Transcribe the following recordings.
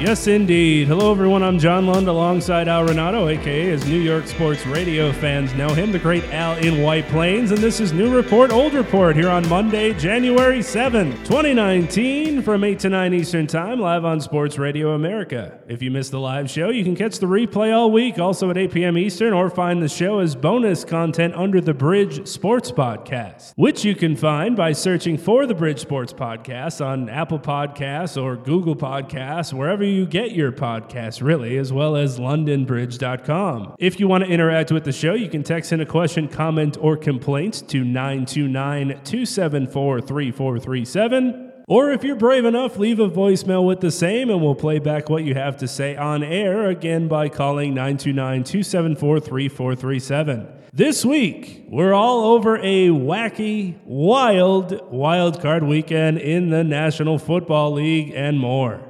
Yes, indeed. Hello, everyone. I'm John Lund alongside Al Renauto, aka as New York sports radio fans know him, the great Al in White Plains. And this is New Report, Old Report here on Monday, January 7th, 2019, from 8 to 9 Eastern Time, live on Sports Radio America. If you missed the live show, you can catch the replay all week, also at 8 p.m. Eastern, or find the show as bonus content under the Bridge Sports Podcast, which you can find by searching for the Bridge Sports Podcast on Apple Podcasts or Google Podcasts, wherever you get your podcasts, really, as well as londonbridge.com. If you want to interact with the show, you can text in a question, comment, or complaint to 929 274 3437. Or if you're brave enough, leave a voicemail with the same and we'll play back what you have to say on air again by calling 929 274 3437. This week, we're all over a wacky, wild wild card weekend in the National Football League and more.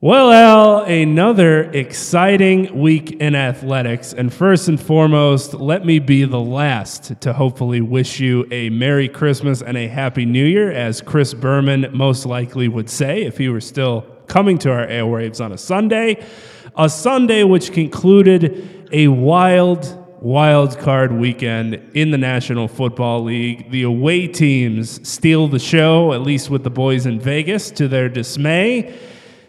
Well, Al, another exciting week in athletics. And first and foremost, let me be the last to hopefully wish you a Merry Christmas and a Happy New Year, as Chris Berman most likely would say if he were still coming to our airwaves on a Sunday. A Sunday which concluded a wild, wild card weekend in the National Football League. The away teams steal the show, at least with the boys in Vegas, to their dismay.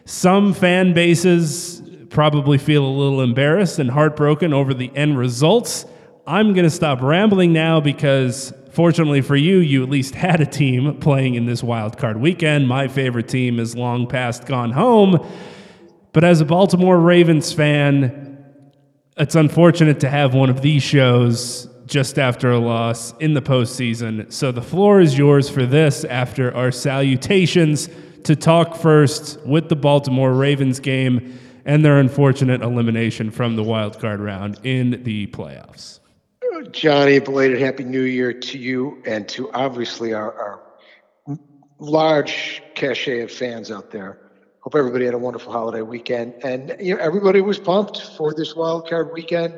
Some fan bases probably feel a little embarrassed and heartbroken over the end results. I'm going to stop rambling now because, fortunately for you, you at least had a team playing in this wild card weekend. My favorite team is long past gone home. But as a Baltimore Ravens fan, it's unfortunate to have one of these shows just after a loss in the postseason. So the floor is yours for this after our salutations to talk first with the Baltimore Ravens game and their unfortunate elimination from the wild card round in the playoffs. Johnny, belated Happy New Year to you and to obviously our, our large cachet of fans out there. Hope everybody had a wonderful holiday weekend, and you know everybody was pumped for this wild card weekend.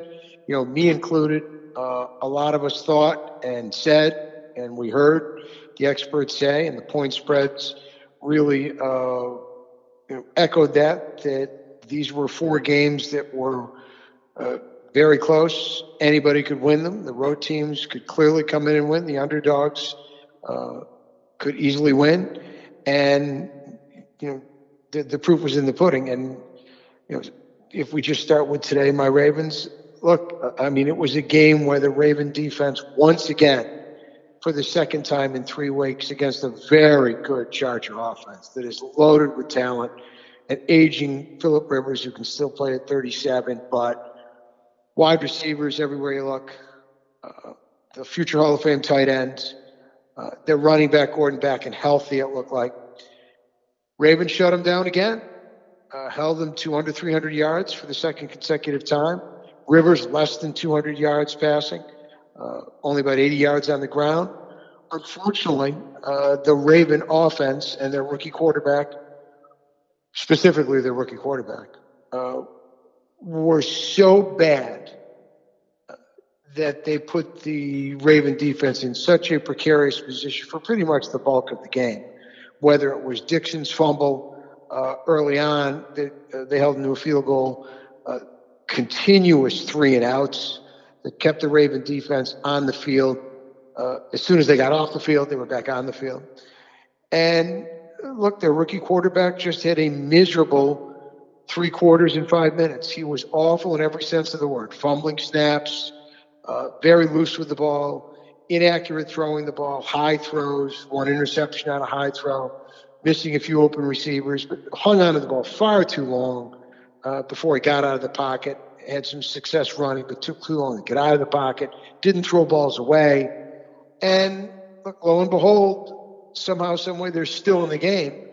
You know, me included. Uh, a lot of us thought and said, and we heard the experts say, and the point spreads really uh, you know, echoed that that these were four games that were uh, very close. Anybody could win them. The road teams could clearly come in and win. The underdogs uh, could easily win, and you know the, the proof was in the pudding. And you know, if we just start with today, my Ravens. Look, I mean, it was a game where the Raven defense once again for the second time in three weeks against a very good Charger offense that is loaded with talent, and aging Philip Rivers who can still play at 37, but wide receivers everywhere you look, uh, the future Hall of Fame tight end, uh, their running back Gordon back and healthy. It looked like Ravens shut them down again, uh, held them to under 300 yards for the second consecutive time. Rivers less than 200 yards passing uh, only about 80 yards on the ground. Unfortunately, uh, the Raven offense and their rookie quarterback, specifically their rookie quarterback, uh, were so bad that they put the Raven defense in such a precarious position for pretty much the bulk of the game. Whether it was Dixon's fumble uh, early on, that uh, they held into a field goal, uh, continuous three and outs that kept the Raven defense on the field. Uh, as soon as they got off the field, they were back on the field. And look, their rookie quarterback just had a miserable three quarters in five minutes. He was awful in every sense of the word fumbling snaps, uh, very loose with the ball, inaccurate throwing the ball, high throws, one interception on a high throw, missing a few open receivers, but hung on to the ball far too long uh, before he got out of the pocket had some success running, but took too long to get out of the pocket, didn't throw balls away. And look, lo and behold, somehow, someway, they're still in the game.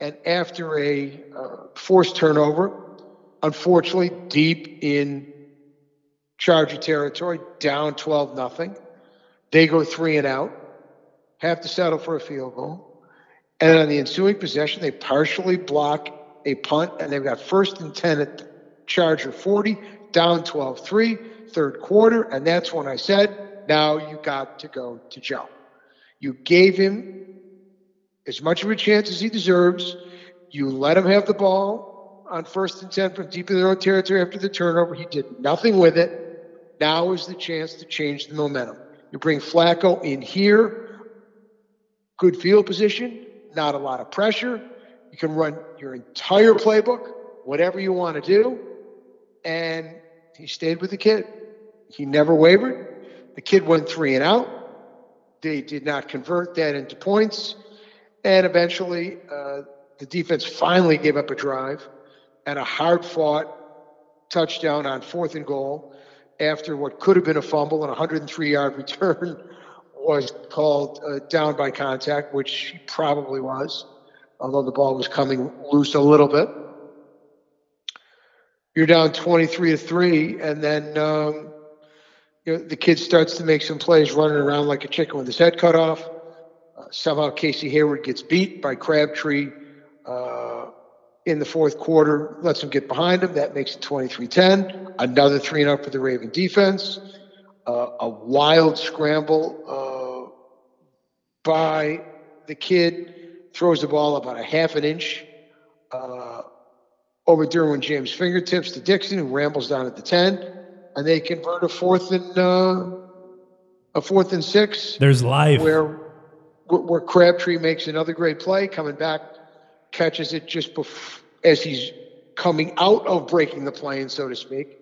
And after a uh, forced turnover, unfortunately, deep in Charger territory, down 12 nothing, they go three and out, have to settle for a field goal. And on the ensuing possession, they partially block a punt, and they've got first and 10 at Charger 40, down 12 3, third quarter. And that's when I said, now you got to go to Joe. You gave him as much of a chance as he deserves. You let him have the ball on first and 10 from deep in their own territory after the turnover. He did nothing with it. Now is the chance to change the momentum. You bring Flacco in here, good field position, not a lot of pressure. You can run your entire playbook, whatever you want to do. And he stayed with the kid. He never wavered. The kid went three and out. They did not convert that into points. And eventually, uh, the defense finally gave up a drive and a hard fought touchdown on fourth and goal after what could have been a fumble and a 103 yard return was called uh, down by contact, which probably was, although the ball was coming loose a little bit. You're down 23 to 3, and then um, you know, the kid starts to make some plays running around like a chicken with his head cut off. Uh, somehow Casey Hayward gets beat by Crabtree uh, in the fourth quarter, lets him get behind him. That makes it 23 10. Another 3 and up for the Raven defense. Uh, a wild scramble uh, by the kid, throws the ball about a half an inch uh, over Derwin James' fingertips to Dixon, who rambles down at the 10 and they convert a fourth and uh, a fourth and six. There's life where where Crabtree makes another great play, coming back, catches it just before as he's coming out of breaking the plane, so to speak.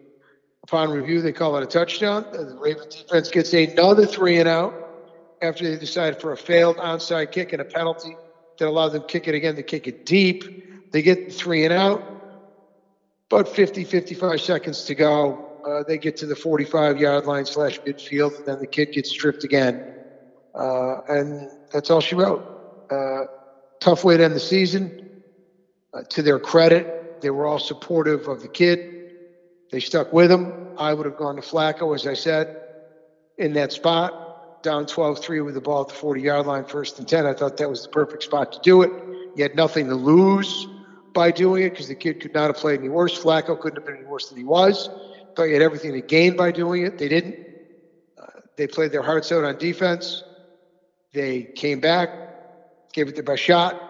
Upon review, they call it a touchdown. The Ravens defense gets another three and out after they decide for a failed onside kick and a penalty that allowed them to kick it again to kick it deep. They get three and out. About 50, 55 seconds to go uh, they get to the 45 yard line slash midfield, and then the kid gets stripped again. Uh, and that's all she wrote. Uh, tough way to end the season. Uh, to their credit, they were all supportive of the kid. They stuck with him. I would have gone to Flacco, as I said, in that spot, down 12 3 with the ball at the 40 yard line, first and 10. I thought that was the perfect spot to do it. You had nothing to lose by doing it because the kid could not have played any worse. Flacco couldn't have been any worse than he was. Thought you had everything to gain by doing it. They didn't. Uh, they played their hearts out on defense. They came back, gave it their best shot.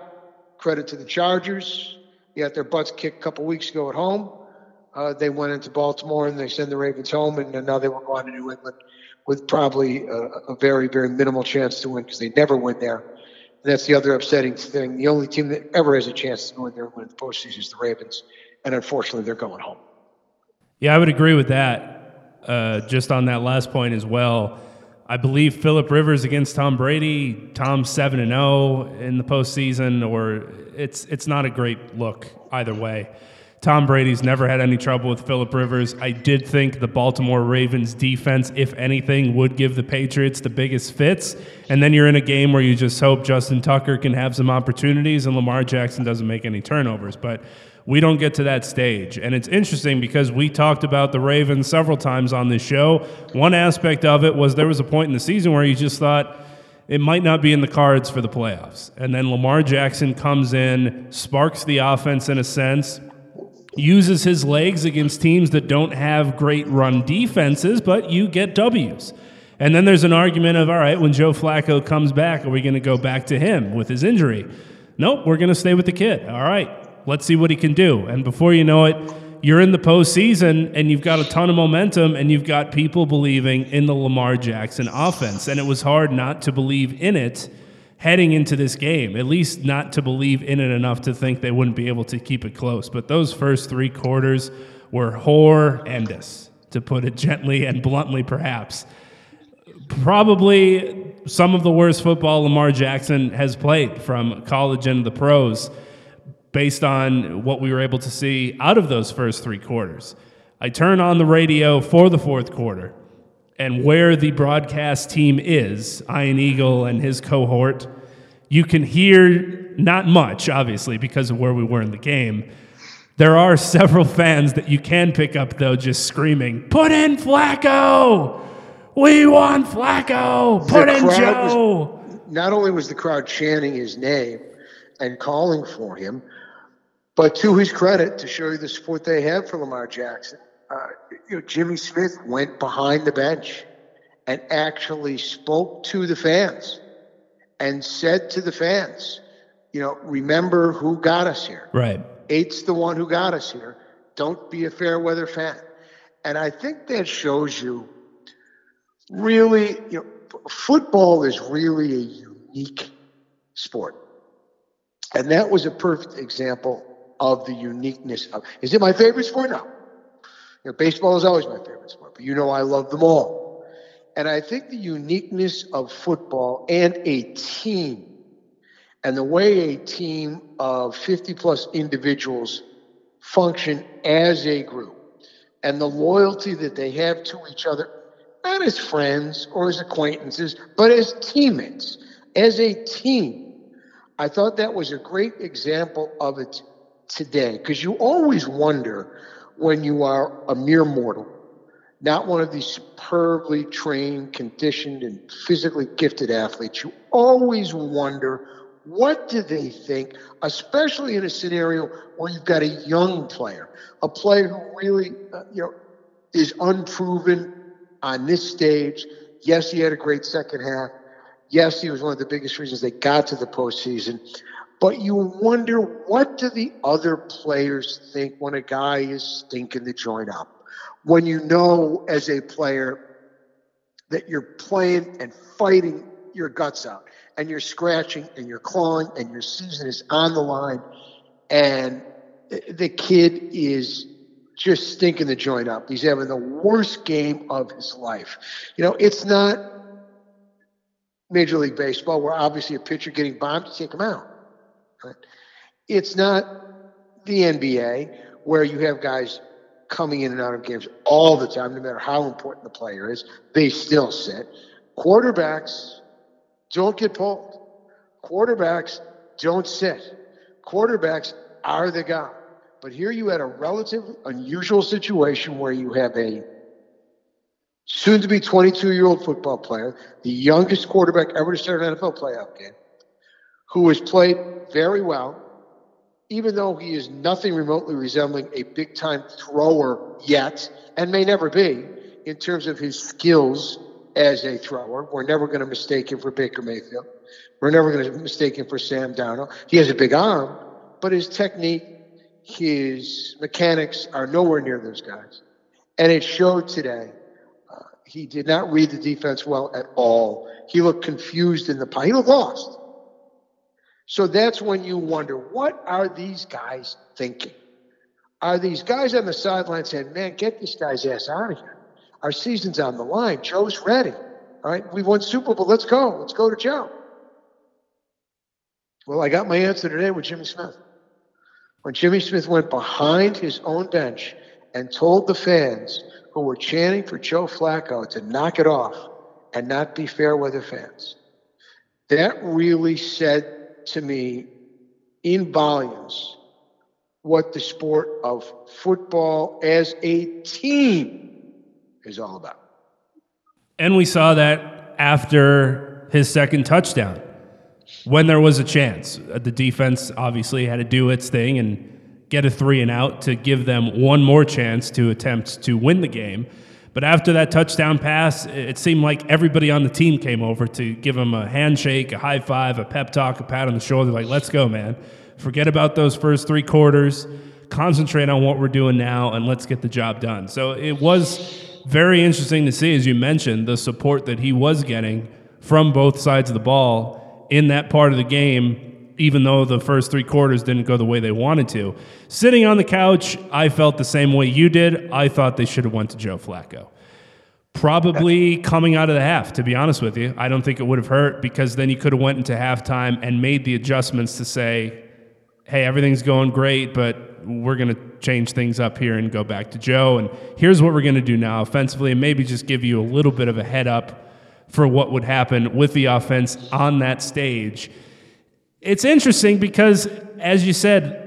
Credit to the Chargers. They got their butts kicked a couple weeks ago at home. Uh, they went into Baltimore and they sent the Ravens home, and now they were going to New England with probably a, a very, very minimal chance to win because they never win there. And that's the other upsetting thing. The only team that ever has a chance to win there win the postseason is the Ravens, and unfortunately, they're going home. Yeah, I would agree with that. Uh, just on that last point as well. I believe Philip Rivers against Tom Brady, Tom seven and zero oh in the postseason, or it's it's not a great look either way. Tom Brady's never had any trouble with Philip Rivers. I did think the Baltimore Ravens defense, if anything, would give the Patriots the biggest fits. And then you're in a game where you just hope Justin Tucker can have some opportunities and Lamar Jackson doesn't make any turnovers. But we don't get to that stage. And it's interesting because we talked about the Ravens several times on this show. One aspect of it was there was a point in the season where you just thought it might not be in the cards for the playoffs. And then Lamar Jackson comes in, sparks the offense in a sense, uses his legs against teams that don't have great run defenses, but you get W's. And then there's an argument of, all right, when Joe Flacco comes back, are we going to go back to him with his injury? Nope, we're going to stay with the kid. All right, Let's see what he can do. And before you know it, you're in the postseason and you've got a ton of momentum and you've got people believing in the Lamar Jackson offense. And it was hard not to believe in it heading into this game, at least not to believe in it enough to think they wouldn't be able to keep it close. But those first three quarters were horrendous, to put it gently and bluntly, perhaps. Probably some of the worst football Lamar Jackson has played from college into the pros based on what we were able to see out of those first three quarters. I turn on the radio for the fourth quarter, and where the broadcast team is, Ian Eagle and his cohort, you can hear not much, obviously, because of where we were in the game. There are several fans that you can pick up, though, just screaming, Put in Flacco! We want Flacco! Put The in Joe! was- not only was the crowd chanting his name and calling for him, but to his credit, to show you the support they have for Lamar Jackson, uh, you know, Jimmy Smith went behind the bench and actually spoke to the fans and said to the fans, you know, remember who got us here. Right. Eight's the one who got us here. Don't be a fair weather fan. And I think that shows you really, you know, football is really a unique sport. And that was a perfect example of the uniqueness of is it my favorite sport? No. You know, baseball is always my favorite sport, but you know I love them all. And I think the uniqueness of football and a team and the way a team of 50 plus individuals function as a group and the loyalty that they have to each other, not as friends or as acquaintances, but as teammates, as a team. I thought that was a great example of it today because you always wonder when you are a mere mortal, not one of these superbly trained, conditioned, and physically gifted athletes. You always wonder what do they think, especially in a scenario where you've got a young player, a player who really, uh, you know, is unproven on this stage. Yes, he had a great second half. Yes, he was one of the biggest reasons they got to the postseason. But you wonder what do the other players think when a guy is stinking the joint up? When you know as a player that you're playing and fighting your guts out and you're scratching and you're clawing and your season is on the line and the kid is just stinking the joint up. He's having the worst game of his life. You know, it's not Major League Baseball where obviously a pitcher getting bombed, you take him out. Right? It's not the NBA where you have guys coming in and out of games all the time, no matter how important the player is, they still sit. Quarterbacks don't get pulled. Quarterbacks don't sit. Quarterbacks are the guy. But here you had a relatively unusual situation where you have a soon to be 22 year old football player, the youngest quarterback ever to start an NFL playoff game, who has played very well, even though he is nothing remotely resembling a big time thrower yet, and may never be in terms of his skills as a thrower. We're never going to mistake him for Baker Mayfield. We're never going to mistake him for Sam Darnold. He has a big arm, but his technique, his mechanics are nowhere near those guys. And it showed today. Uh, he did not read the defense well at all. He looked confused in the pocket. He looked lost. So that's when you wonder what are these guys thinking? Are these guys on the sideline saying, man, get this guy's ass out of here? Our season's on the line. Joe's ready. All right, we won Super Bowl. Let's go. Let's go to Joe. Well, I got my answer today with Jimmy Smith. When Jimmy Smith went behind his own bench and told the fans who were chanting for Joe Flacco to knock it off and not be fair weather fans, that really said to me in volumes what the sport of football as a team is all about. And we saw that after his second touchdown. When there was a chance, Uh, the defense obviously had to do its thing and get a three and out to give them one more chance to attempt to win the game. But after that touchdown pass, it seemed like everybody on the team came over to give him a handshake, a high five, a pep talk, a pat on the shoulder, like, let's go, man. Forget about those first three quarters. Concentrate on what we're doing now and let's get the job done. So it was very interesting to see, as you mentioned, the support that he was getting from both sides of the ball in that part of the game, even though the first three quarters didn't go the way they wanted to. Sitting on the couch, I felt the same way you did. I thought they should have went to Joe Flacco. Probably coming out of the half, to be honest with you. I don't think it would have hurt because then you could have went into halftime and made the adjustments to say, hey, everything's going great, but we're going to change things up here and go back to Joe. And here's what we're going to do now offensively, and maybe just give you a little bit of a head up for what would happen with the offense on that stage. It's interesting because, as you said,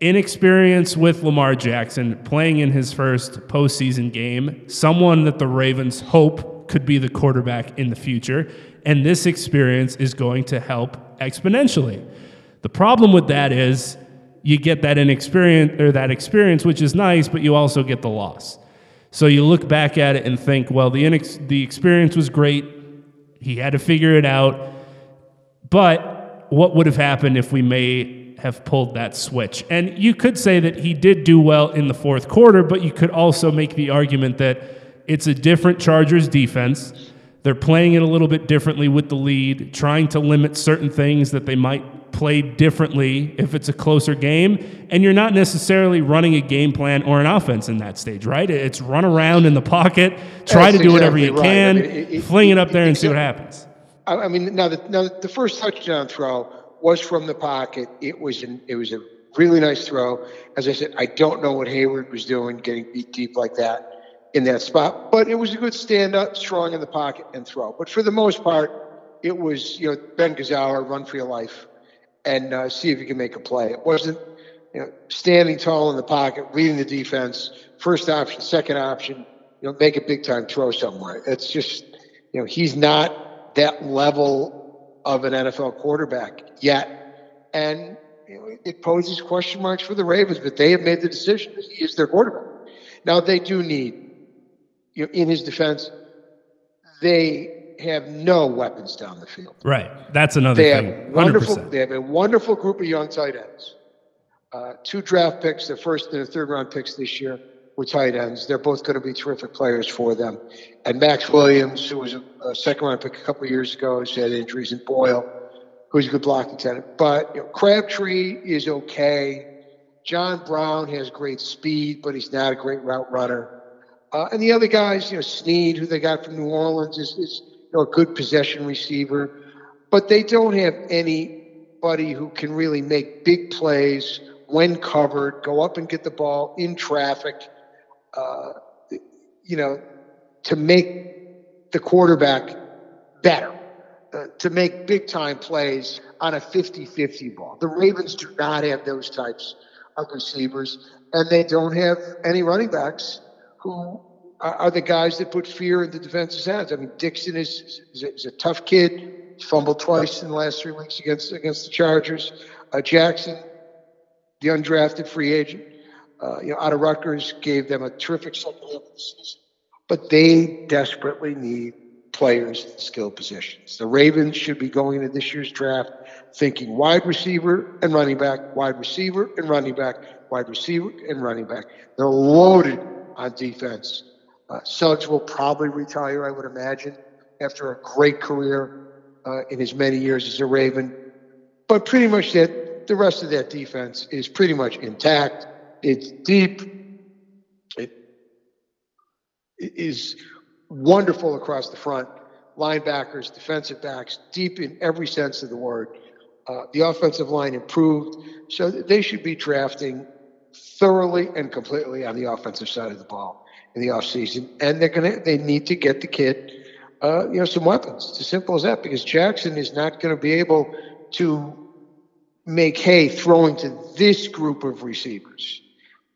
inexperience with Lamar Jackson playing in his first postseason game, someone that the Ravens hope could be the quarterback in the future. And this experience is going to help exponentially. The problem with that is you get that inexperience or that experience, which is nice, but you also get the loss. So you look back at it and think, well, the inex- the experience was great. He had to figure it out. But what would have happened if we may have pulled that switch? And you could say that he did do well in the fourth quarter, but you could also make the argument that it's a different Chargers defense. They're playing it a little bit differently with the lead, trying to limit certain things that they might play differently if it's a closer game. And you're not necessarily running a game plan or an offense in that stage, right? It's run around in the pocket, try That's to do whatever you right. can, I mean, it- it- fling it up there and see what happens. I mean, now the, now the first touchdown throw was from the pocket. It was an, it was a really nice throw. As I said, I don't know what Hayward was doing, getting beat deep like that in that spot, but it was a good stand up, strong in the pocket and throw. But for the most part, it was you know Ben Gazzara, run for your life, and uh, see if you can make a play. It wasn't you know standing tall in the pocket, reading the defense, first option, second option, you know, make a big time throw somewhere. It's just you know he's not that level of an NFL quarterback yet, and you know, it poses question marks for the Ravens. But they have made the decision he is their quarterback. Now they do need, you know, in his defense, they have no weapons down the field. Right. That's another They thing. have wonderful. 100%. They have a wonderful group of young tight ends. Uh, two draft picks, their first and their third round picks this year tight ends. They're both going to be terrific players for them. And Maxx Williams, who was a, a second round pick a couple of years ago, has had injuries, and Boyle, who's a good blocking tight end. But you know, Crabtree is okay. John Brown has great speed, but he's not a great route runner. Uh, and the other guys, you know, Snead, who they got from New Orleans, is, is you know, a good possession receiver. But they don't have anybody who can really make big plays when covered, go up and get the ball in traffic, uh, you know, to make the quarterback better, uh, to make big time plays on a 50 50 ball. The Ravens do not have those types of receivers, and they don't have any running backs who are, are the guys that put fear in the defense's hands. I mean, Dixon is, is, a, is a tough kid. He's fumbled twice in the last three weeks against against the Chargers. Uh, Jackson, the undrafted free agent, uh, you know, out of Rutgers, gave them a terrific second half of the season. But they desperately need players in skill positions. The Ravens should be going into this year's draft thinking wide receiver and running back, wide receiver and running back, wide receiver and running back. They're loaded on defense. Uh, Suggs will probably retire, I would imagine, after a great career uh, in his many years as a Raven. But pretty much that the rest of that defense is pretty much intact. It's deep. It is wonderful across the front. Linebackers, defensive backs, deep in every sense of the word. Uh, the offensive line improved, so they should be drafting thoroughly and completely on the offensive side of the ball in the offseason. And they're gonna they need to get the kid uh, you know some weapons. It's as simple as that because Jackson is not going to be able to make hay throwing to this group of receivers.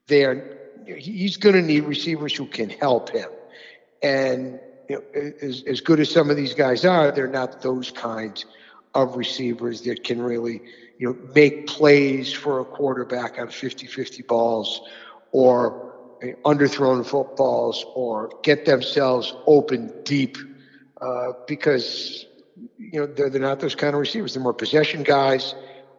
They are he's going to need receivers who can help him. And you know, as, as good as some of these guys are, they're not those kinds of receivers that can really, you know, make plays for a quarterback on 50-50 balls or underthrown footballs or get themselves open deep uh, because you know they're, they're not those kind of receivers. They're more possession guys.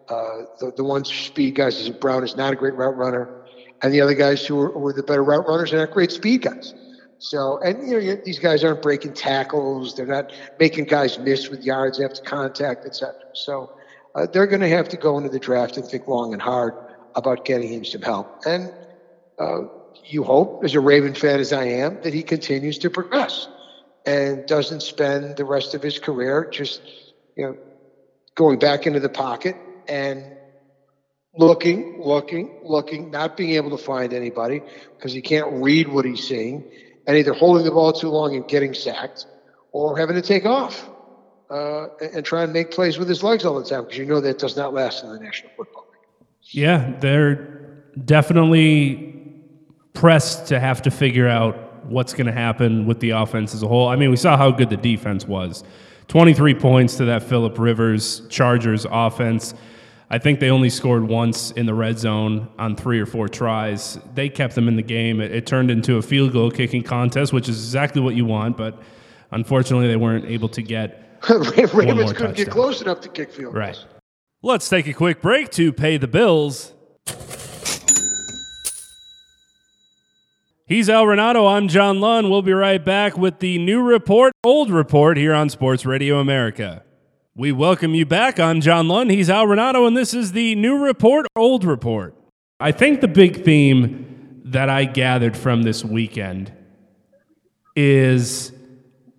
Uh, the the ones speed guys is Brown is not a great route runner, and the other guys who who are the better route runners are not great speed guys. So, and you know, these guys aren't breaking tackles. They're not making guys miss with yards after contact, etc. So, uh, they're going to have to go into the draft and think long and hard about getting him some help. And uh, you hope, as a Raven fan as I am, that he continues to progress and doesn't spend the rest of his career just, you know, going back into the pocket and looking, looking, looking, not being able to find anybody because he can't read what he's seeing, and either holding the ball too long and getting sacked, or having to take off uh, and, and try and make plays with his legs all the time because you know that does not last in the National Football League. Yeah, they're definitely pressed to have to figure out what's going to happen with the offense as a whole. I mean, we saw how good the defense was. 23 points to that Philip Rivers Chargers offense. I think they only scored once in the red zone on three or four tries. They kept them in the game. It, it turned into a field goal kicking contest, which is exactly what you want, but unfortunately, they weren't able to get. Ravens couldn't touchdown. get close enough to kick field goals. Right. Let's take a quick break to pay the bills. He's Al Renauto. I'm John Lund. We'll be right back with the new report, old report here on Sports Radio America. We welcome you back. I'm John Lund. He's Al Renauto, and this is the new report, old report. I think the big theme that I gathered from this weekend is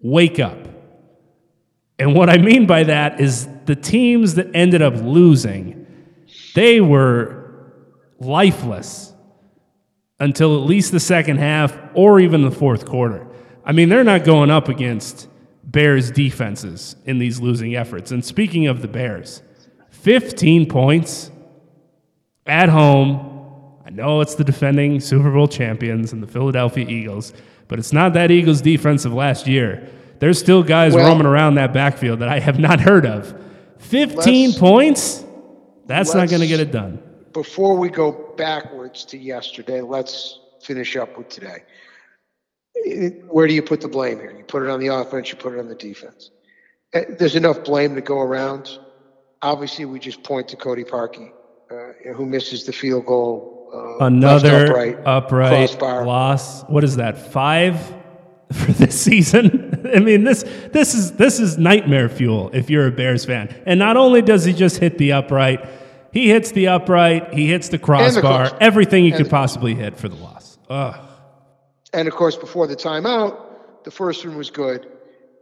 wake up. And what I mean by that is the teams that ended up losing, they were lifeless until at least the second half or even the fourth quarter. I mean, they're not going up against Bears defenses in these losing efforts. And speaking of the Bears, 15 points at home. I know it's the defending Super Bowl champions and the Philadelphia Eagles, but it's not that Eagles defense of last year. There's still guys Well- roaming around that backfield that I have not heard of. 15 points? That's not going to get it done. Before we go backwards to yesterday, let's finish up with today. Where do you put the blame here? You put it on the offense, you put it on the defense. Eh, There's enough blame to go around. Obviously, we just point to Cody Parkey, uh, who misses the field goal. Uh, Another upright, upright, crossbar. loss. What is that? Five for this season. I mean this this is this is nightmare fuel if you're a Bears fan. And not only does he just hit the upright, he hits the upright, he hits the crossbar, crossbar. everything you And could possibly hit for the loss. Ugh. And of course, before the timeout, the first one was good.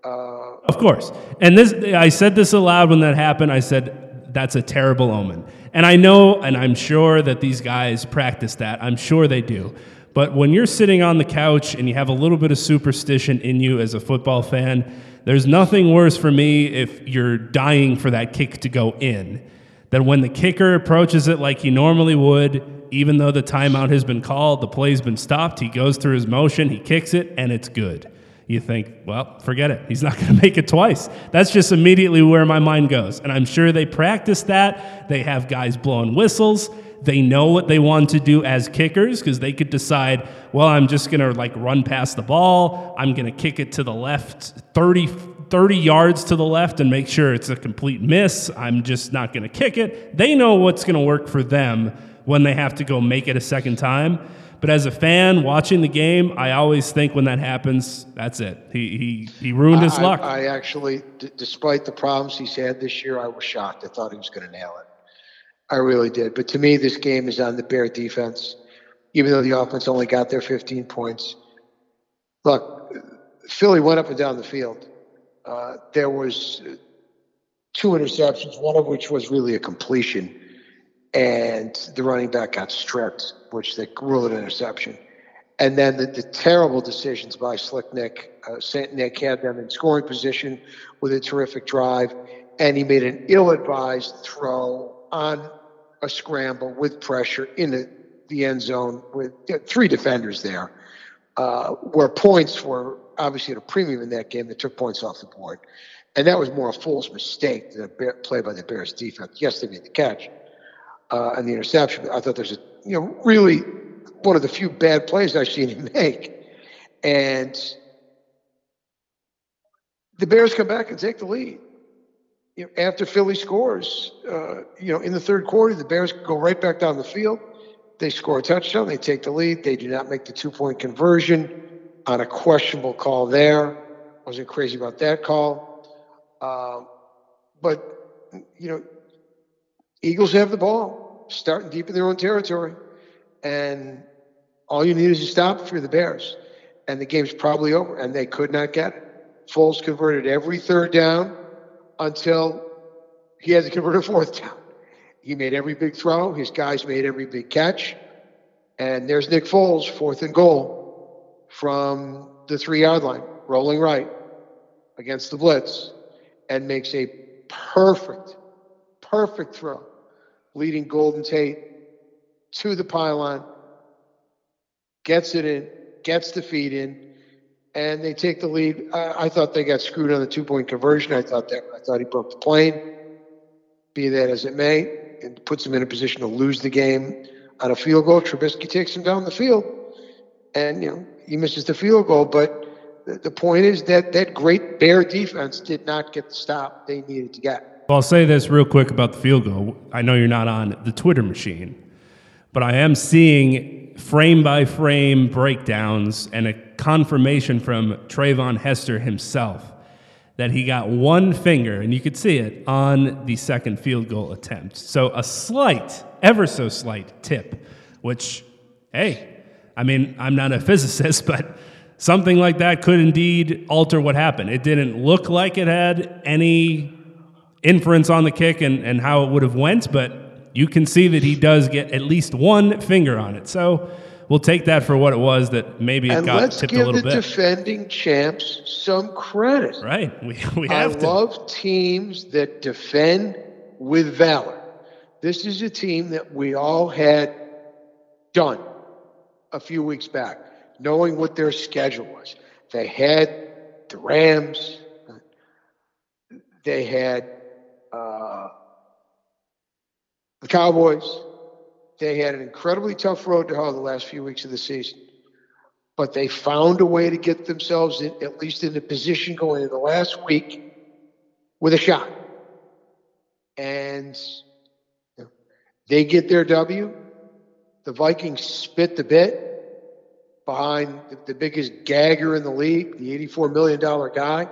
Uh, Of course. And this I said this aloud when that happened. I said that's a terrible omen. And I know and I'm sure that these guys practice that. I'm sure they do. But when you're sitting on the couch and you have a little bit of superstition in you as a football fan, there's nothing worse for me if you're dying for that kick to go in than when the kicker approaches it like he normally would, even though the timeout has been called, the play's been stopped, he goes through his motion, he kicks it, and it's good. You think, well, forget it. He's not going to make it twice. That's just immediately where my mind goes. And I'm sure they practice that. They have guys blowing whistles. They know what they want to do as kickers because they could decide, well, I'm just going to like run past the ball. I'm going to kick it to the left 30, 30 yards to the left and make sure it's a complete miss. I'm just not going to kick it. They know what's going to work for them when they have to go make it a second time. But as a fan watching the game, I always think when that happens, that's it. He, he, he ruined his I, luck. I actually, d- despite the problems he's had this year, I was shocked. I thought he was going to nail it. I really did. But to me, this game is on the Bear defense, even though the offense only got their 15 points. Look, Philly went up and down the field. Uh, there was two interceptions, one of which was really a completion, and the running back got stripped, which they ruled an interception. And then the, the terrible decisions by Slick Nick. Uh, St. Nick had them in scoring position with a terrific drive, and he made an ill-advised throw on a scramble with pressure in the, the end zone with three defenders there, uh, where points were obviously at a premium in that game that took points off the board. And that was more a fool's mistake than a play by the Bears defense. Yes, they made the catch uh, and the interception. I thought there's a, you know, really one of the few bad plays I've seen him make. And the Bears come back and take the lead. You know, after Philly scores, uh, you know, in the third quarter, the Bears go right back down the field. They score a touchdown. They take the lead. They do not make the two point conversion on a questionable call there. Wasn't crazy about that call. Um, but, you know, Eagles have the ball, starting deep in their own territory. And all you need is a stop for the Bears. And the game's probably over. And they could not get it. Foles converted every third down until he had to convert a fourth down. He made every big throw. His guys made every big catch. And there's Nick Foles, fourth and goal from the three yard line, rolling right against the blitz, and makes a perfect, perfect throw, leading Golden Tate to the pylon, gets it in, gets the feed in, and they take the lead. I, I thought they got screwed on the two point conversion. I thought that I thought he broke the plane. Be that as it may, it puts him in a position to lose the game on a field goal. Trubisky takes him down the field, and you know he misses the field goal. But the point is that that great Bear defense did not get the stop they needed to get. Well, I'll say this real quick about the field goal. I know you're not on the Twitter machine, but I am seeing frame by frame breakdowns and a confirmation from Treyvon Hester himself that he got one finger, and you could see it on the second field goal attempt. So a slight, ever so slight tip, which, hey, I mean, I'm not a physicist, but something like that could indeed alter what happened. It didn't look like it had any inference on the kick and, and how it would have went, but you can see that he does get at least one finger on it. So we'll take that for what it was. That maybe it and got let's tipped give a little the bit. defending champs some credit. right? We we I have to. love teams that defend with valor. This is a team that we all had done a few weeks back, knowing what their schedule was. They had the Rams, they had uh, the Cowboys. They had an incredibly tough road to hoe the last few weeks of the season but they found a way to get themselves in, at least in a position going into the last week with a shot. And you know, they get their W. The Vikings spit the bit behind the, the biggest gagger in the league, the $84 million guy.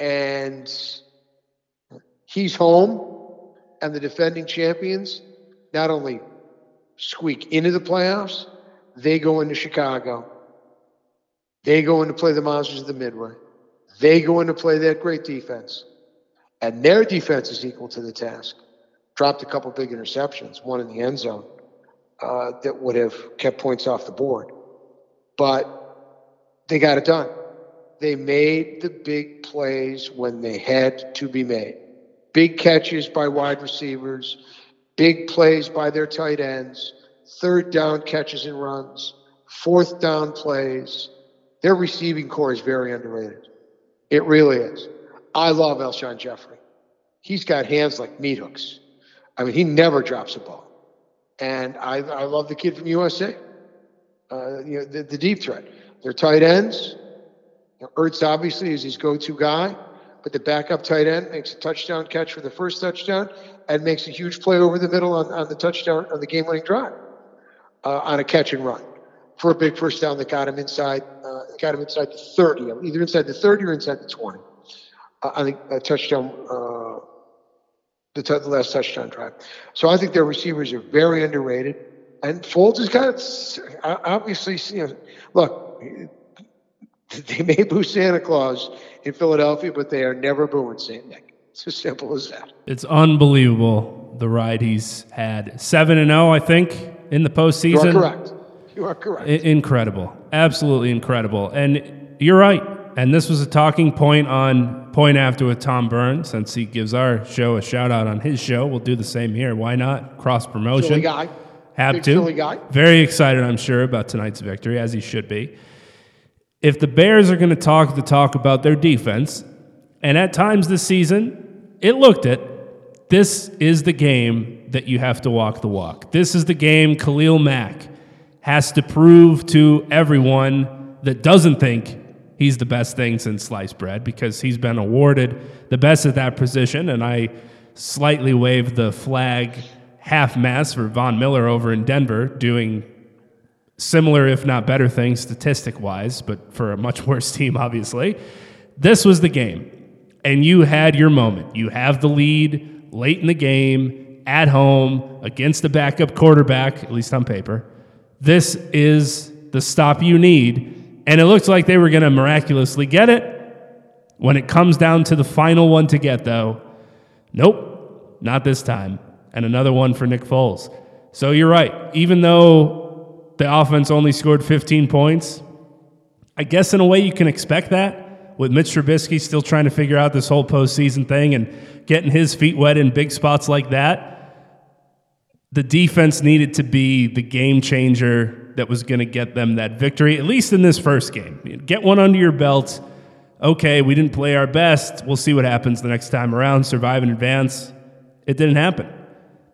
And he's home, and the defending champions not only squeak into the playoffs, they go into Chicago. They go in to play the Monsters of the Midway. They go in to play that great defense. And their defense is equal to the task. Dropped a couple big interceptions, one in the end zone, uh, that would have kept points off the board. But they got it done. They made the big plays when they had to be made. Big catches by wide receivers, big plays by their tight ends third down catches and runs, fourth down plays. Their receiving corps is very underrated. It really is. I love Alshon Jeffery. He's got hands like meat hooks. I mean, he never drops a ball. And I, I love the kid from USC. Uh, you know, the, the deep threat. Their tight ends. Ertz obviously is his go-to guy, but the backup tight end makes a touchdown catch for the first touchdown and makes a huge play over the middle on, on the touchdown on the game-winning drive uh, on a catch and run for a big first down that got him inside, uh, got him inside the 30, either inside the 30 or inside the 20 uh, on a, a touchdown, uh, the, t- the last touchdown drive. So I think their receivers are very underrated. And Foles has got obviously, you know, look, they may boo Santa Claus in Philadelphia, but they are never booing St. Nick. It's as simple as that. It's unbelievable the ride he's had. Seven and zero, I think, in the postseason. You are correct. You are correct. I- incredible, absolutely incredible. And you're right. And this was a talking point on Point After with Tom Burns, since he gives our show a shout out on his show. We'll do the same here. Why not? Cross promotion. Have Big to. Very excited, I'm sure, about tonight's victory, as he should be. If the Bears are going to talk the talk about their defense, and at times this season, it looked it, this is the game that you have to walk the walk. This is the game Khalil Mack has to prove to everyone that doesn't think he's the best thing since sliced bread because he's been awarded the best at that position. And I slightly waved the flag half mast for Von Miller over in Denver, doing similar, if not better things statistic wise, but for a much worse team, obviously. This was the game. And you had your moment. You have the lead late in the game, at home, against the backup quarterback, at least on paper. This is the stop you need. And it looked like they were going to miraculously get it. When it comes down to the final one to get, though, nope, not this time. and another one for Nick Foles. So you're right. Even though the offense only scored 15 points, I guess in a way you can expect that with Mitch Trubisky still trying to figure out this whole postseason thing and getting his feet wet in big spots like that. The defense needed to be the game changer that was going to get them that victory, at least in this first game. Get one under your belt. Okay, we didn't play our best. We'll see what happens the next time around. Survive in advance. It didn't happen.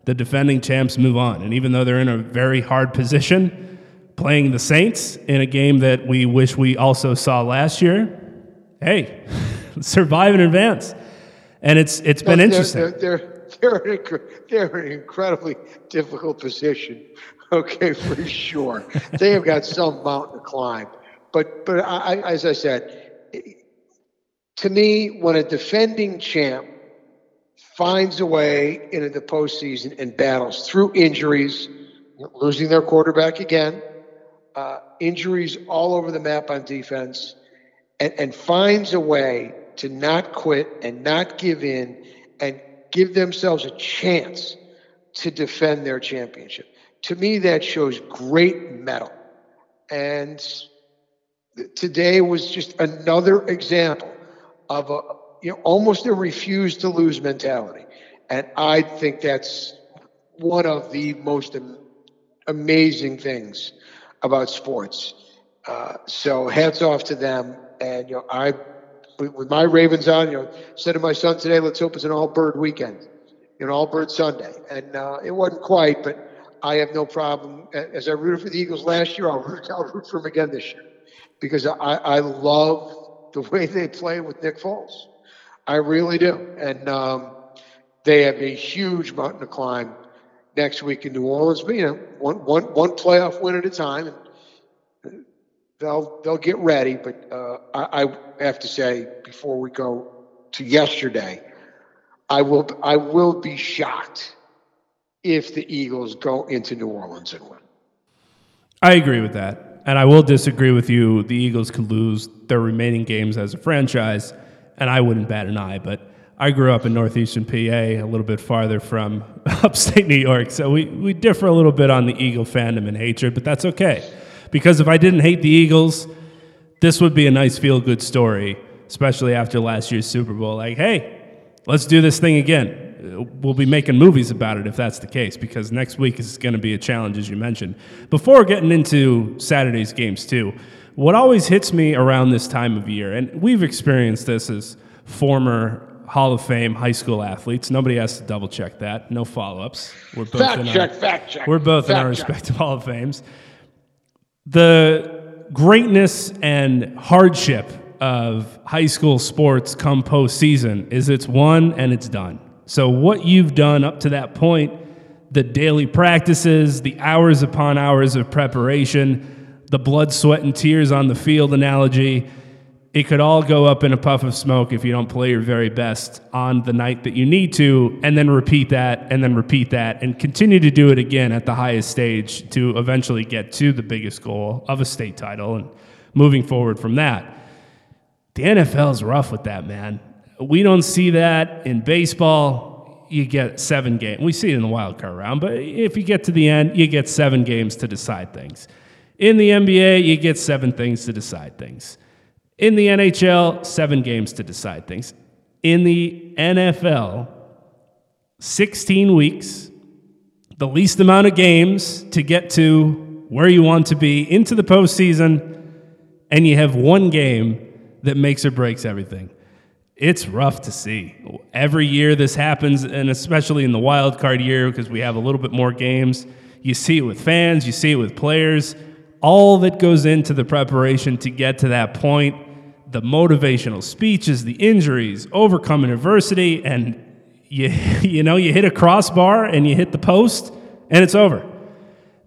The defending champs move on. And even though they're in a very hard position, playing the Saints in a game that we wish we also saw last year, hey, survive in advance. And it's it's been They're- interesting. They're, they're, they're, in, a- they're in an incredibly difficult position. Okay, for sure. they have got some mountain to climb. But but I, I, as I said, to me, when a defending champ finds a way into the postseason and battles through injuries, losing their quarterback again, uh, injuries all over the map on defense, and, and finds a way to not quit and not give in and give themselves a chance to defend their championship. To me, that shows great mettle. And today was just another example of a you know almost a refuse to lose mentality and i think that's one of the most am- amazing things about sports. Uh, so hats off to them. And you know i with my ravens on you know said to my son today let's hope it's an all bird weekend you know all bird sunday. And uh, it wasn't quite but i have no problem. As i rooted for the eagles last year i'll root, I'll root for them again this year because I, I love the way they play with Nick Foles. I really do. And um, they have a huge mountain to climb next week in New Orleans. But, you know, one, one, one playoff win at a time. And they'll, they'll get ready. But uh, I, I have to say, before we go to yesterday, I will, I will be shocked if the Eagles go into New Orleans and win. I agree with that. And I will disagree with you. The Eagles could lose their remaining games as a franchise, and I wouldn't bat an eye. But I grew up in northeastern PA, a little bit farther from upstate New York. So we, we differ a little bit on the Eagle fandom and hatred, but that's okay. Because if I didn't hate the Eagles, this would be a nice feel good story, especially after last year's Super Bowl. Like, hey, let's do this thing again. We'll be making movies about it if that's the case, because next week is going to be a challenge, as you mentioned. Before getting into Saturday's games, too, what always hits me around this time of year, and we've experienced this as former Hall of Fame high school athletes. Nobody has to double check that. No follow ups. We're both Fact in check, our, fact check. We're both in our check. respective Hall of Fames the greatness and hardship of high school sports come postseason is it's won and it's done. So what you've done up to that point, the daily practices, the hours upon hours of preparation, the blood, sweat, and tears on the field analogy, it could all go up in a puff of smoke if you don't play your very best on the night that you need to, and then repeat that, and then repeat that, and continue to do it again at the highest stage to eventually get to the biggest goal of a state title and moving forward from that. The NFL is rough with that, man. We don't see that in baseball. You get seven games. We see it in the wild card round, but if you get to the end, you get seven games to decide things. In the NBA, you get seven things to decide things. In the NHL, seven games to decide things. In the NFL, 16 weeks, the least amount of games to get to where you want to be into the postseason, and you have one game that makes or breaks everything. It's rough to see. Every year this happens, and especially in the wild card year, because we have a little bit more games. You see it with fans, you see it with players. All that goes into the preparation to get to that point the motivational speeches, the injuries, overcoming adversity, and you, you know, you hit a crossbar and you hit the post, and it's over.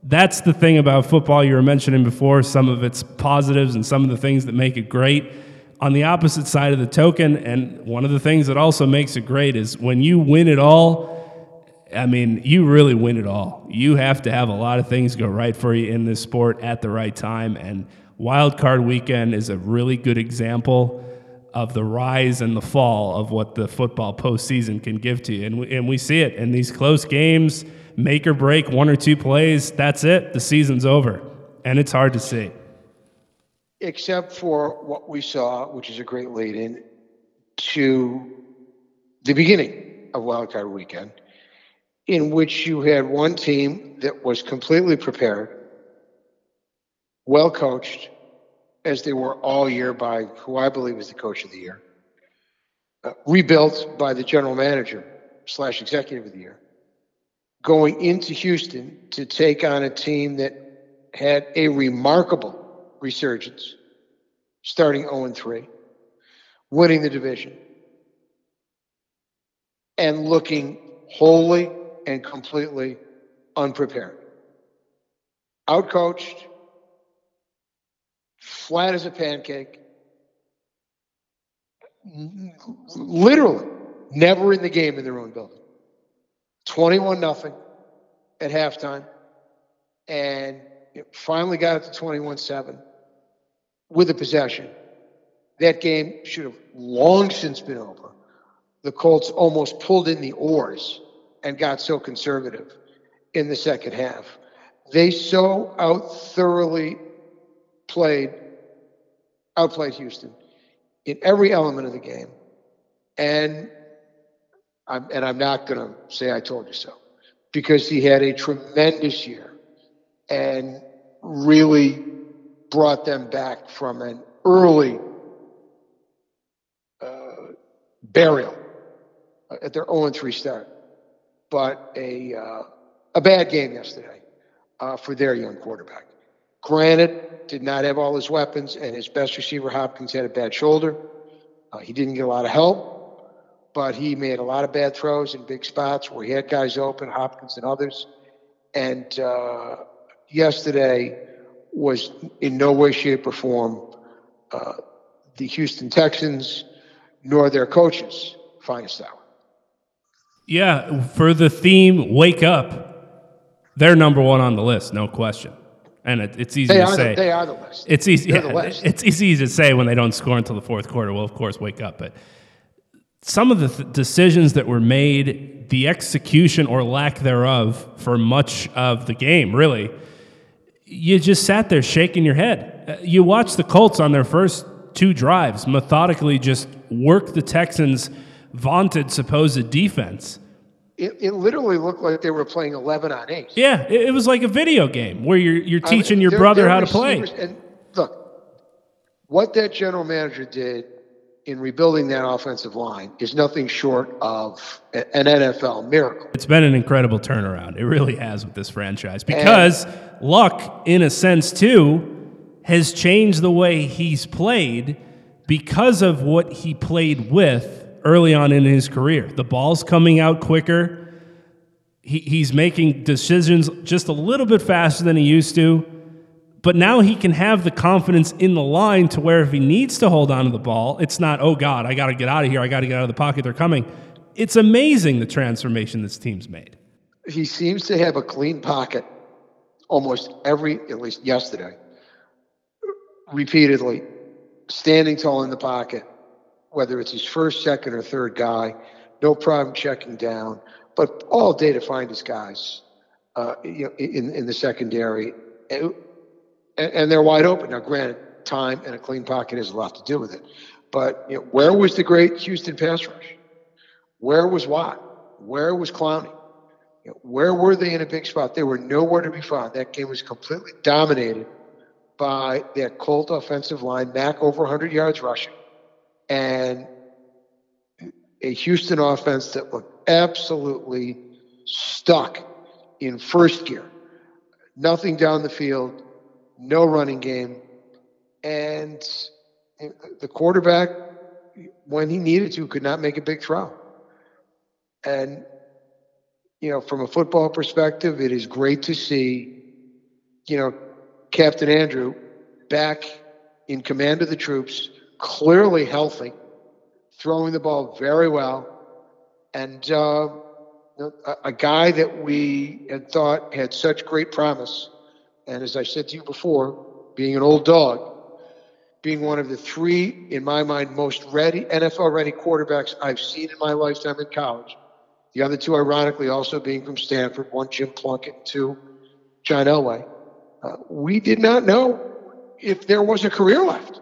That's the thing about football you were mentioning before. Some of its positives and some of the things that make it great. On the opposite side of the token and one of the things that also makes it great is when you win it all i mean you really win it all. You have to have a lot of things go right for you in this sport at the right time and wild card weekend is a really good example of the rise and the fall of what the football postseason can give to you. And we, and we see it in these close games, make or break, one or two plays. That's it. The season's over. And it's hard to see. Except for what we saw, which is a great lead in to the beginning of wildcard weekend, in which you had one team that was completely prepared, well coached, as they were all year by who I believe is the coach of the year, uh, rebuilt by the general manager slash executive of the year, going into Houston to take on a team that had a remarkable resurgence, starting 0 3, winning the division, and looking wholly and completely unprepared. Outcoached, flat as a pancake, literally never in the game in their own building. 21 nothing at halftime and finally got it to 21 7 with a possession. That game should have long since been over. The Colts almost pulled in the oars and got so conservative in the second half. They so out thoroughly played outplayed Houston in every element of the game. And I'm, and I'm not going to say I told you so because he had a tremendous year and really brought them back from an early uh, burial at their 0 3 start. But a, uh, a bad game yesterday uh, for their young quarterback. Granted, did not have all his weapons, and his best receiver, Hopkins, had a bad shoulder. Uh, he didn't get a lot of help, but he made a lot of bad throws in big spots where he had guys open, Hopkins and others. And uh, yesterday was in no way, shape, or form uh, the Houston Texans nor their coaches' finest hour. Yeah, for the theme, wake up, they're number one on the list, no question and it, it's easy they to say. The, they are the list. It's easy. Yeah, the it's easy to say when they don't score until the fourth quarter. Well, of course, wake up. But some of the th- decisions that were made, the execution or lack thereof for much of the game, really, you just sat there shaking your head. Uh, you watched the Colts on their first two drives methodically just work the Texans' vaunted supposed defense it, it literally looked like they were playing 11 on 8. Yeah, it, it was like a video game where you're, you're teaching I mean, your brother how to play. And look, what that general manager did in rebuilding that offensive line is nothing short of an NFL miracle. It's been an incredible turnaround. It really has with this franchise because and, luck, in a sense, too, has changed the way he's played because of what he played with early on in his career. The ball's coming out quicker. He, he's making decisions just a little bit faster than he used to. But now he can have the confidence in the line to where if he needs to hold on to the ball, it's not, oh God, I got to get out of here. I got to get out of the pocket. They're coming. It's amazing the transformation this team's made. He seems to have a clean pocket almost every, at least yesterday, repeatedly, standing tall in the pocket, whether it's his first, second, or third guy, no problem checking down, but all day to find his guys uh, you know, in, in the secondary. And, and they're wide open. Now, granted, time and a clean pocket has a lot to do with it. But you know, where was the great Houston pass rush? Where was Watt? Where was Clowney? You know, where were they in a big spot? They were nowhere to be found. That game was completely dominated by that Colt offensive line, Mack over 100 yards rushing and a Houston offense that looked absolutely stuck in first gear. Nothing down the field, no running game. And the quarterback, when he needed to, could not make a big throw. And, you know, from a football perspective, it is great to see, you know, Captain Andrew back in command of the troops clearly healthy, throwing the ball very well, and uh, a, a guy that we had thought had such great promise. And as I said to you before, being an old dog, being one of the three, in my mind, most ready NFL ready quarterbacks I've seen in my lifetime in college. The other two, ironically, also being from Stanford, one Jim Plunkett, and two John Elway. Uh, we did not know if there was a career left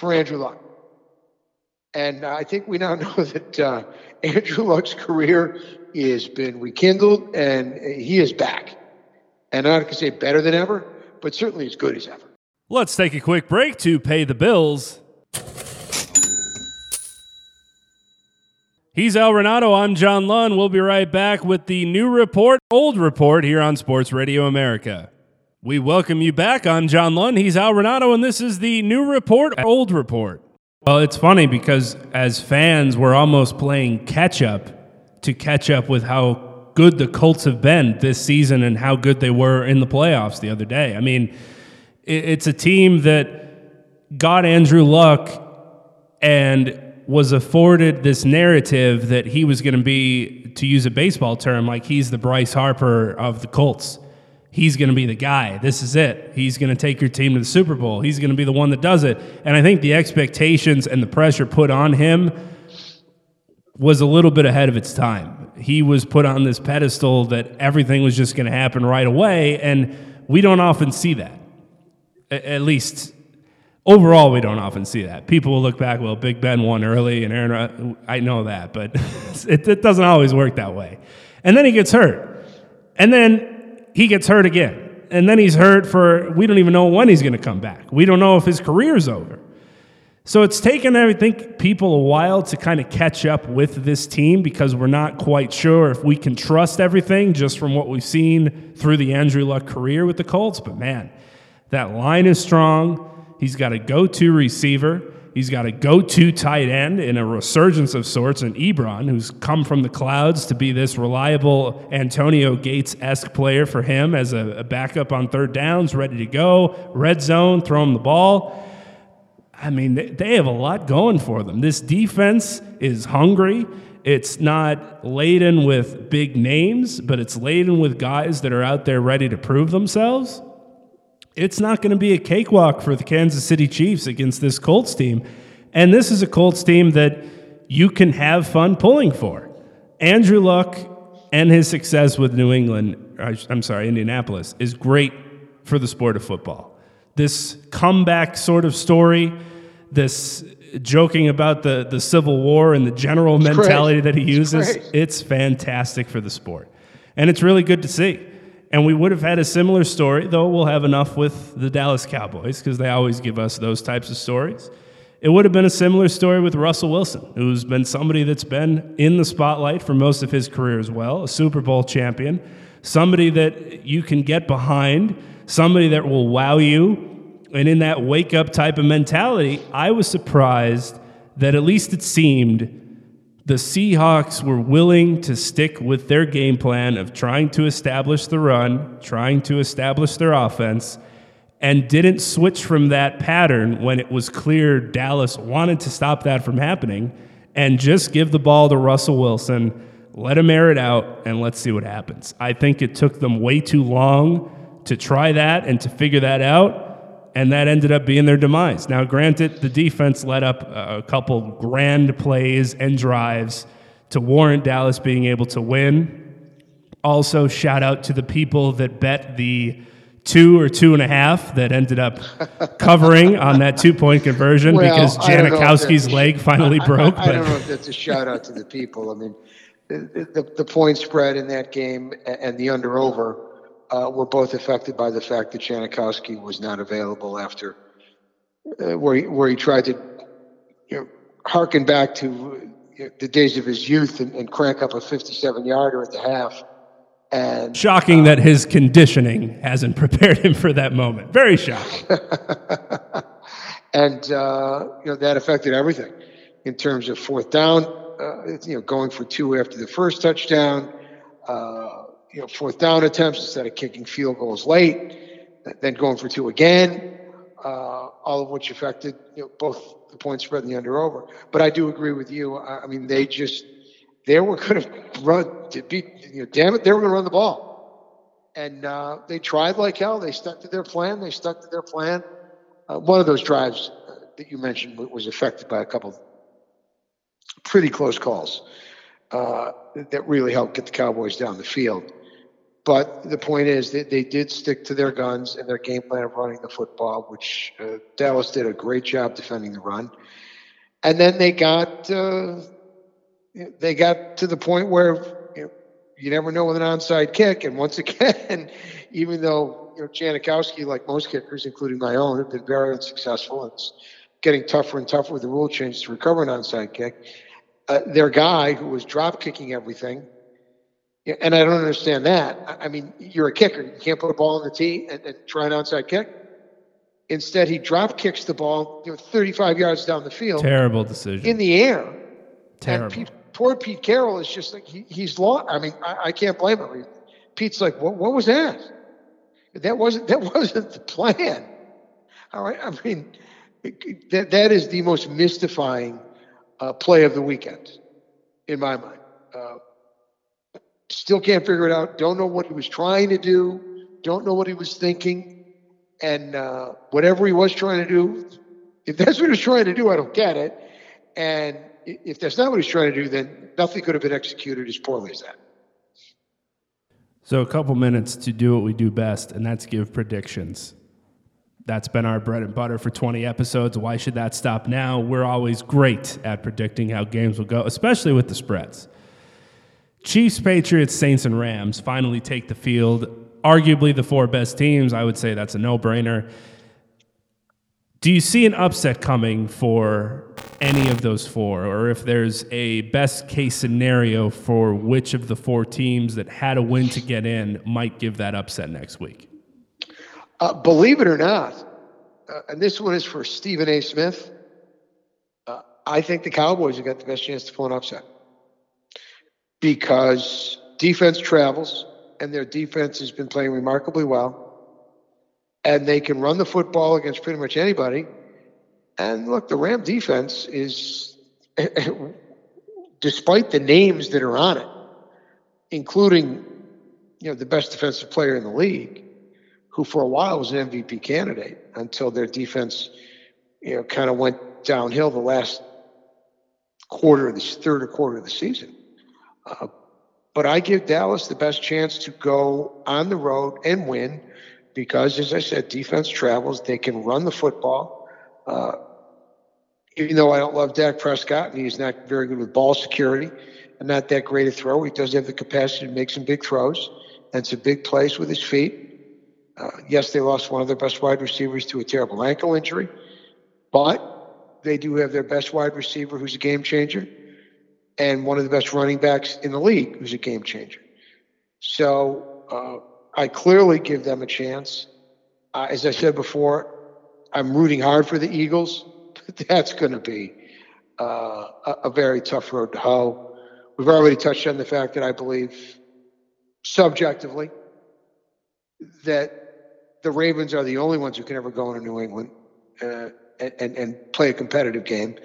for Andrew Luck. And I think we now know that uh, Andrew Luck's career has been rekindled and he is back. And not going say better than ever, but certainly as good as ever. Let's take a quick break to pay the bills. He's Al Renauto. I'm John Lund. We'll be right back with the new report, old report here on Sports Radio America. We welcome you back. I'm John Lund. He's Al Renauto, and this is the new report, old report. Well, it's funny because as fans, we're almost playing catch up to catch up with how good the Colts have been this season and how good they were in the playoffs the other day. I mean, it's a team that got Andrew Luck and was afforded this narrative that he was going to be, to use a baseball term, like he's the Bryce Harper of the Colts he's going to be the guy. This is it. He's going to take your team to the Super Bowl. He's going to be the one that does it. And I think the expectations and the pressure put on him was a little bit ahead of its time. He was put on this pedestal that everything was just going to happen right away. And we don't often see that. At least overall, we don't often see that. People will look back, well, Big Ben won early and Aaron, I know that, but it, it doesn't always work that way. And then he gets hurt. And then he gets hurt again. And then he's hurt for, we don't even know when he's going to come back. We don't know if his career's over. So it's taken, I think, people a while to kind of catch up with this team because we're not quite sure if we can trust everything just from what we've seen through the Andrew Luck career with the Colts. But man, that line is strong. He's got a go to receiver. He's got a go to tight end in a resurgence of sorts in Ebron, who's come from the clouds to be this reliable Antonio Gates esque player for him as a, a, backup on third downs, ready to go, red zone, throw him the ball. I mean, they, they have a lot going for them. This defense is hungry. It's not laden with big names, but it's laden with guys that are out there ready to prove themselves it's not going to be a cakewalk for the Kansas City Chiefs against this Colts team. And this is a Colts team that you can have fun pulling for. Andrew Luck and his success with New England, I'm sorry, Indianapolis, is great for the sport of football. This comeback sort of story, this joking about the, the Civil War and the general it's mentality great. that he uses, it's, it's fantastic for the sport. And it's really good to see. And we would have had a similar story, though we'll have enough with the Dallas Cowboys because they always give us those types of stories. It would have been a similar story with Russell Wilson, who's been somebody that's been in the spotlight for most of his career as well, a Super Bowl champion, somebody that you can get behind, somebody that will wow you. And in that wake up type of mentality, I was surprised that at least it seemed the Seahawks were willing to stick with their game plan of trying to establish the run, trying to establish their offense, and didn't switch from that pattern when it was clear Dallas wanted to stop that from happening and just give the ball to Russell Wilson, let him air it out, and let's see what happens. I think it took them way too long to try that and to figure that out and that ended up being their demise. Now, granted, the defense led up a couple grand plays and drives to warrant Dallas being able to win. Also, shout out to the people that bet the two or two and a half that ended up covering on that two point conversion well, because Janikowski's leg finally broke. I, I, I, don't know if that's a shout out to the people. I mean, the, the, the point spread in that game and the under over uh, were both affected by the fact that Janikowski was not available after uh, where he, where he tried to you know, harken back to you know, the days of his youth and, and, crank up a 57 yarder at the half. And shocking uh, that his conditioning hasn't prepared him for that moment. Very shocking. and uh, you know that affected everything in terms of fourth down. Uh, you know, going for two after the first touchdown. Uh, you know, fourth down attempts instead of kicking field goals late, then going for two again, uh, all of which affected you know, both the point spread and the under over. But I do agree with you. I, I mean, they just they were going to run to beat. You know, damn it, they were going to run the ball, and uh, they tried like hell. They stuck to their plan. They stuck to their plan. Uh, one of those drives, that you mentioned was affected by a couple pretty close calls uh, that really helped get the Cowboys down the field. But the point is that they did stick to their guns and their game plan of running the football, which uh, Dallas did a great job defending the run. And then they got uh, they got to the point where you, know, you never know with an onside kick. And once again, even though you know Janikowski, like most kickers, including my own, have been very unsuccessful, it's getting tougher and tougher with the rule change to recover an onside kick. Uh, their guy who was drop kicking everything and I don't understand that. I mean, you're a kicker. You can't put a ball in the tee and, and try an outside kick. Instead, he drop kicks the ball, you know, 35 yards down the field. Terrible decision. In the air. Terrible. And Pete, poor Pete Carroll is just like, he, he's lost. I mean, I, I can't blame him. Pete's like, what, what was that? That wasn't, that wasn't the plan. All right. I mean, that, that is the most mystifying uh, play of the weekend in my mind. Uh, Still can't figure it out. Don't know what he was trying to do. Don't know what he was thinking. And uh, whatever he was trying to do, if that's what he was trying to do, I don't get it. And if that's not what he's trying to do, then nothing could have been executed as poorly as that. So, a couple minutes to do what we do best, and that's give predictions. That's been our bread and butter for 20 episodes. Why should that stop now? We're always great at predicting how games will go, especially with the spreads. Chiefs, Patriots, Saints, and Rams finally take the field. Arguably the four best teams. I would say that's a no brainer. Do you see an upset coming for any of those four, or if there's a best case scenario for which of the four teams that had a win to get in might give that upset next week? Uh, believe it or not, uh, and this one is for Stephen A. Smith, uh, I think the Cowboys have got the best chance to pull an upset because defense travels and their defense has been playing remarkably well. And they can run the football against pretty much anybody. And look, the Ram defense is, despite the names that are on it, including you know the best defensive player in the league, who for a while was an MVP candidate until their defense, you know, kind of went downhill the last quarter of the third or quarter of the season. Uh, but I give Dallas the best chance to go on the road and win because, as I said, defense travels. They can run the football. Uh, even though I don't love Dak Prescott and he's not very good with ball security and not that great a throw, he does have the capacity to make some big throws and some big plays with his feet. Uh, yes, they lost one of their best wide receivers to a terrible ankle injury, but they do have their best wide receiver who's a game changer and one of the best running backs in the league who's a game changer. So uh, I clearly give them a chance. Uh, as I said before, I'm rooting hard for the Eagles, but that's going to be uh, a, a very tough road to hoe. We've already touched on the fact that I believe subjectively that the Ravens are the only ones who can ever go into New England uh, and, and, play a competitive game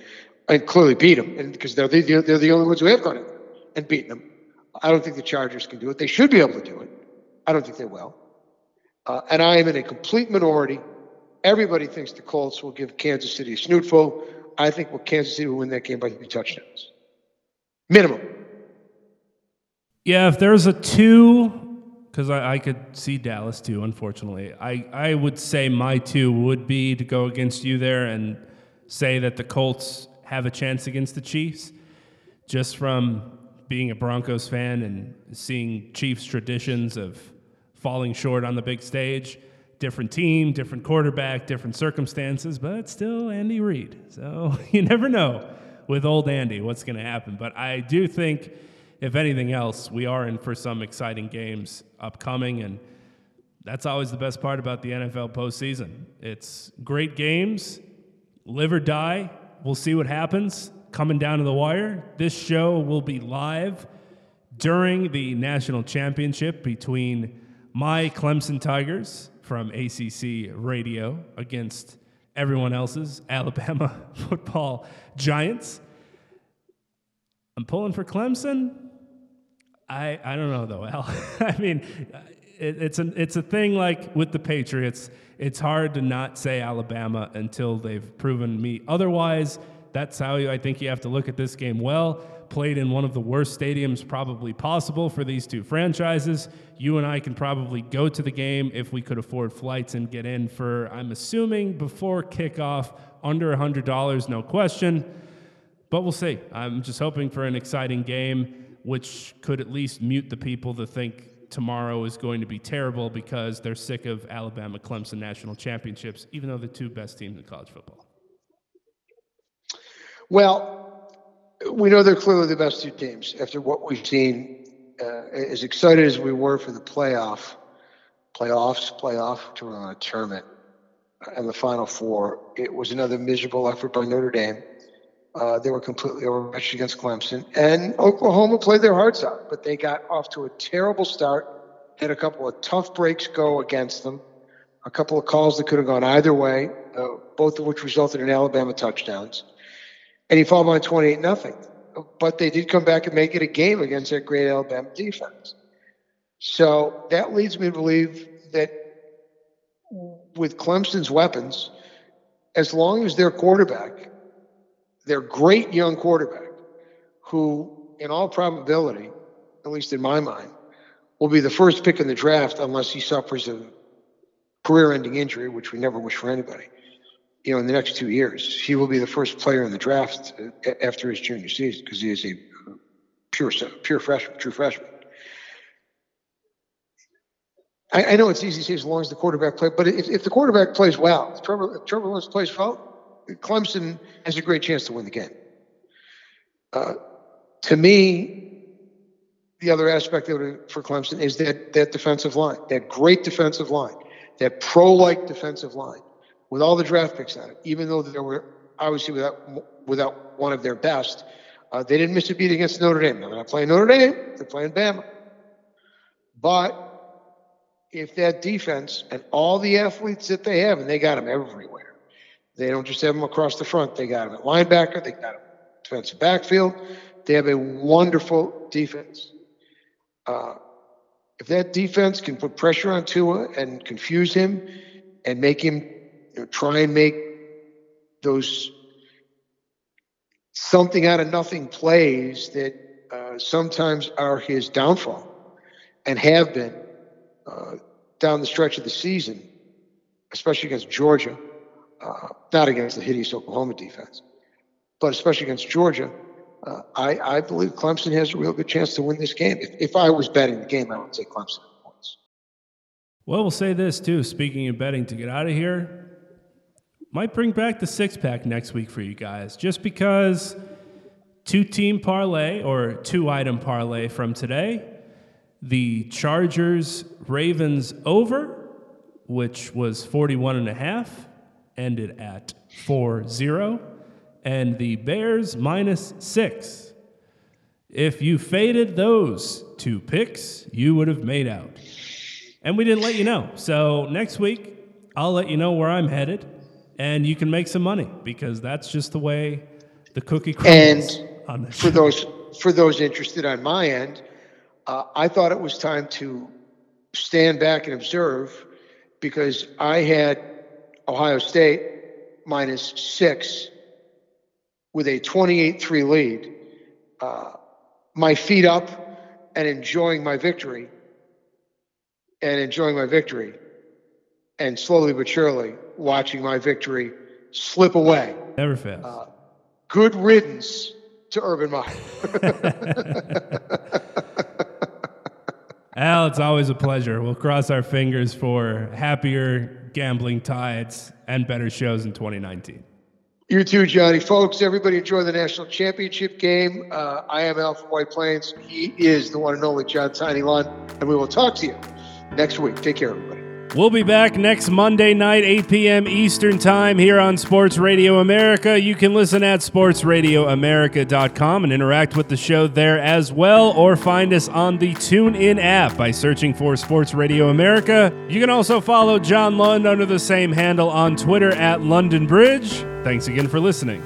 and clearly beat them, because they're the, they're the only ones who have gone in and beaten them. I don't think the Chargers can do it. They should be able to do it. I don't think they will. Uh, and I am in a complete minority. Everybody thinks the Colts will give Kansas City a snootful. I think well, Kansas City will win that game by three touchdowns, minimum. Yeah, if there's a two, because I, I, could see Dallas too. Unfortunately, I I would say my two would be to go against you there and say that the Colts have a chance against the Chiefs just from being a Broncos fan and seeing Chiefs traditions of falling short on the big stage. Different team, different quarterback, different circumstances, but still Andy Reid. So you never know with old Andy what's going to happen. But I do think, if anything else, we are in for some exciting games upcoming. And that's always the best part about the NFL postseason. It's great games, live or die we'll see what happens coming down to the wire. This show will be live during the national championship between my Clemson Tigers from ACC Radio against everyone else's Alabama football giants. I'm pulling for Clemson. I, I don't know though, Al. I mean, it, it's a it's a thing like with the Patriots. It's hard to not say Alabama until they've proven me otherwise. That's how you, I think you have to look at this game. Well, played in one of the worst stadiums probably possible for these two franchises. You and I can probably go to the game if we could afford flights and get in for, I'm assuming, before kickoff, under $100, no question. But we'll see. I'm just hoping for an exciting game, which could at least mute the people that think tomorrow is going to be terrible because they're sick of Alabama Clemson national championships, even though the two best teams in college football. Well, we know they're clearly the best two teams after what we've seen. Uh, as excited as we were for the playoff, playoffs, playoff to run a tournament, and the Final Four, it was another miserable effort by Notre Dame. Uh, they were completely overmatched against Clemson, and Oklahoma played their hearts out, but they got off to a terrible start. Had a couple of tough breaks go against them, a couple of calls that could have gone either way, uh, both of which resulted in Alabama touchdowns and he fell by 28 nothing. But they did come back and make it a game against that great Alabama defense. So that leads me to believe that with Clemson's weapons, as long as their quarterback, their great young quarterback, who in all probability, at least in my mind, will be the first pick in the draft unless he suffers a career ending injury, which we never wish for anybody you know, in the next two years. He will be the first player in the draft uh, after his junior season because he is a pure, pure freshman, true freshman. I, know it's easy to say as long as the quarterback plays, but if, if the quarterback plays well, if Trevor, if Trevor Lawrence plays well, Clemson has a great chance to win the game. Uh, to me, the other aspect of it for Clemson is that that defensive line, that great defensive line, that pro-like defensive line with all the draft picks on it, even though they were obviously without without one of their best, uh, they didn't miss a beat against Notre Dame. They're not playing Notre Dame; they're playing Bama. But if that defense and all the athletes that they have, and they got them everywhere, they don't just have them across the front. They got them at linebacker. They got them defensive backfield. They have a wonderful defense. Uh, if that defense can put pressure on Tua and confuse him and make him you know, try and make those something out of nothing plays that uh, sometimes are his downfall and have been uh, down the stretch of the season, especially against Georgia, uh, not against the hideous Oklahoma defense, but especially against Georgia. Uh, I, I, believe Clemson has a real good chance to win this game. If, if I was betting the game, I would say Clemson points. Well, we'll say this too. Speaking of betting, to get out of here, might bring back the six pack next week for you guys, just because two team parlay or two item parlay from today. The Chargers Ravens over, which was 41 and a half, ended at 4 0. And the Bears minus six. If you faded those two picks, you would have made out. And we didn't let you know. So next week, I'll let you know where I'm headed and you can make some money because that's just the way the cookie crumbles. And for those for those interested on my end, uh, I thought it was time to stand back and observe because I had Ohio State minus six with a 28-3 lead. Uh, my feet up and enjoying my victory and enjoying my victory and slowly but surely watching my victory slip away. Never fails. Uh, good riddance to Urban Meyer. Al, it's always a pleasure. We'll cross our fingers for happier gambling tides and better shows in 2019. You too, Johnny. Folks, everybody enjoy the national championship game. Uh, I am Al White Plains. He is the one and only John Tiny Lund, and we will talk to you next week. Take care, everybody. We'll be back next Monday night, 8 p.m. Eastern Time here on Sports Radio America. You can listen at sportsradioamerica.com and interact with the show there as well, or find us on the TuneIn app by searching for Sports Radio America. You can also follow John Lund under the same handle on Twitter at London Bridge. Thanks again for listening.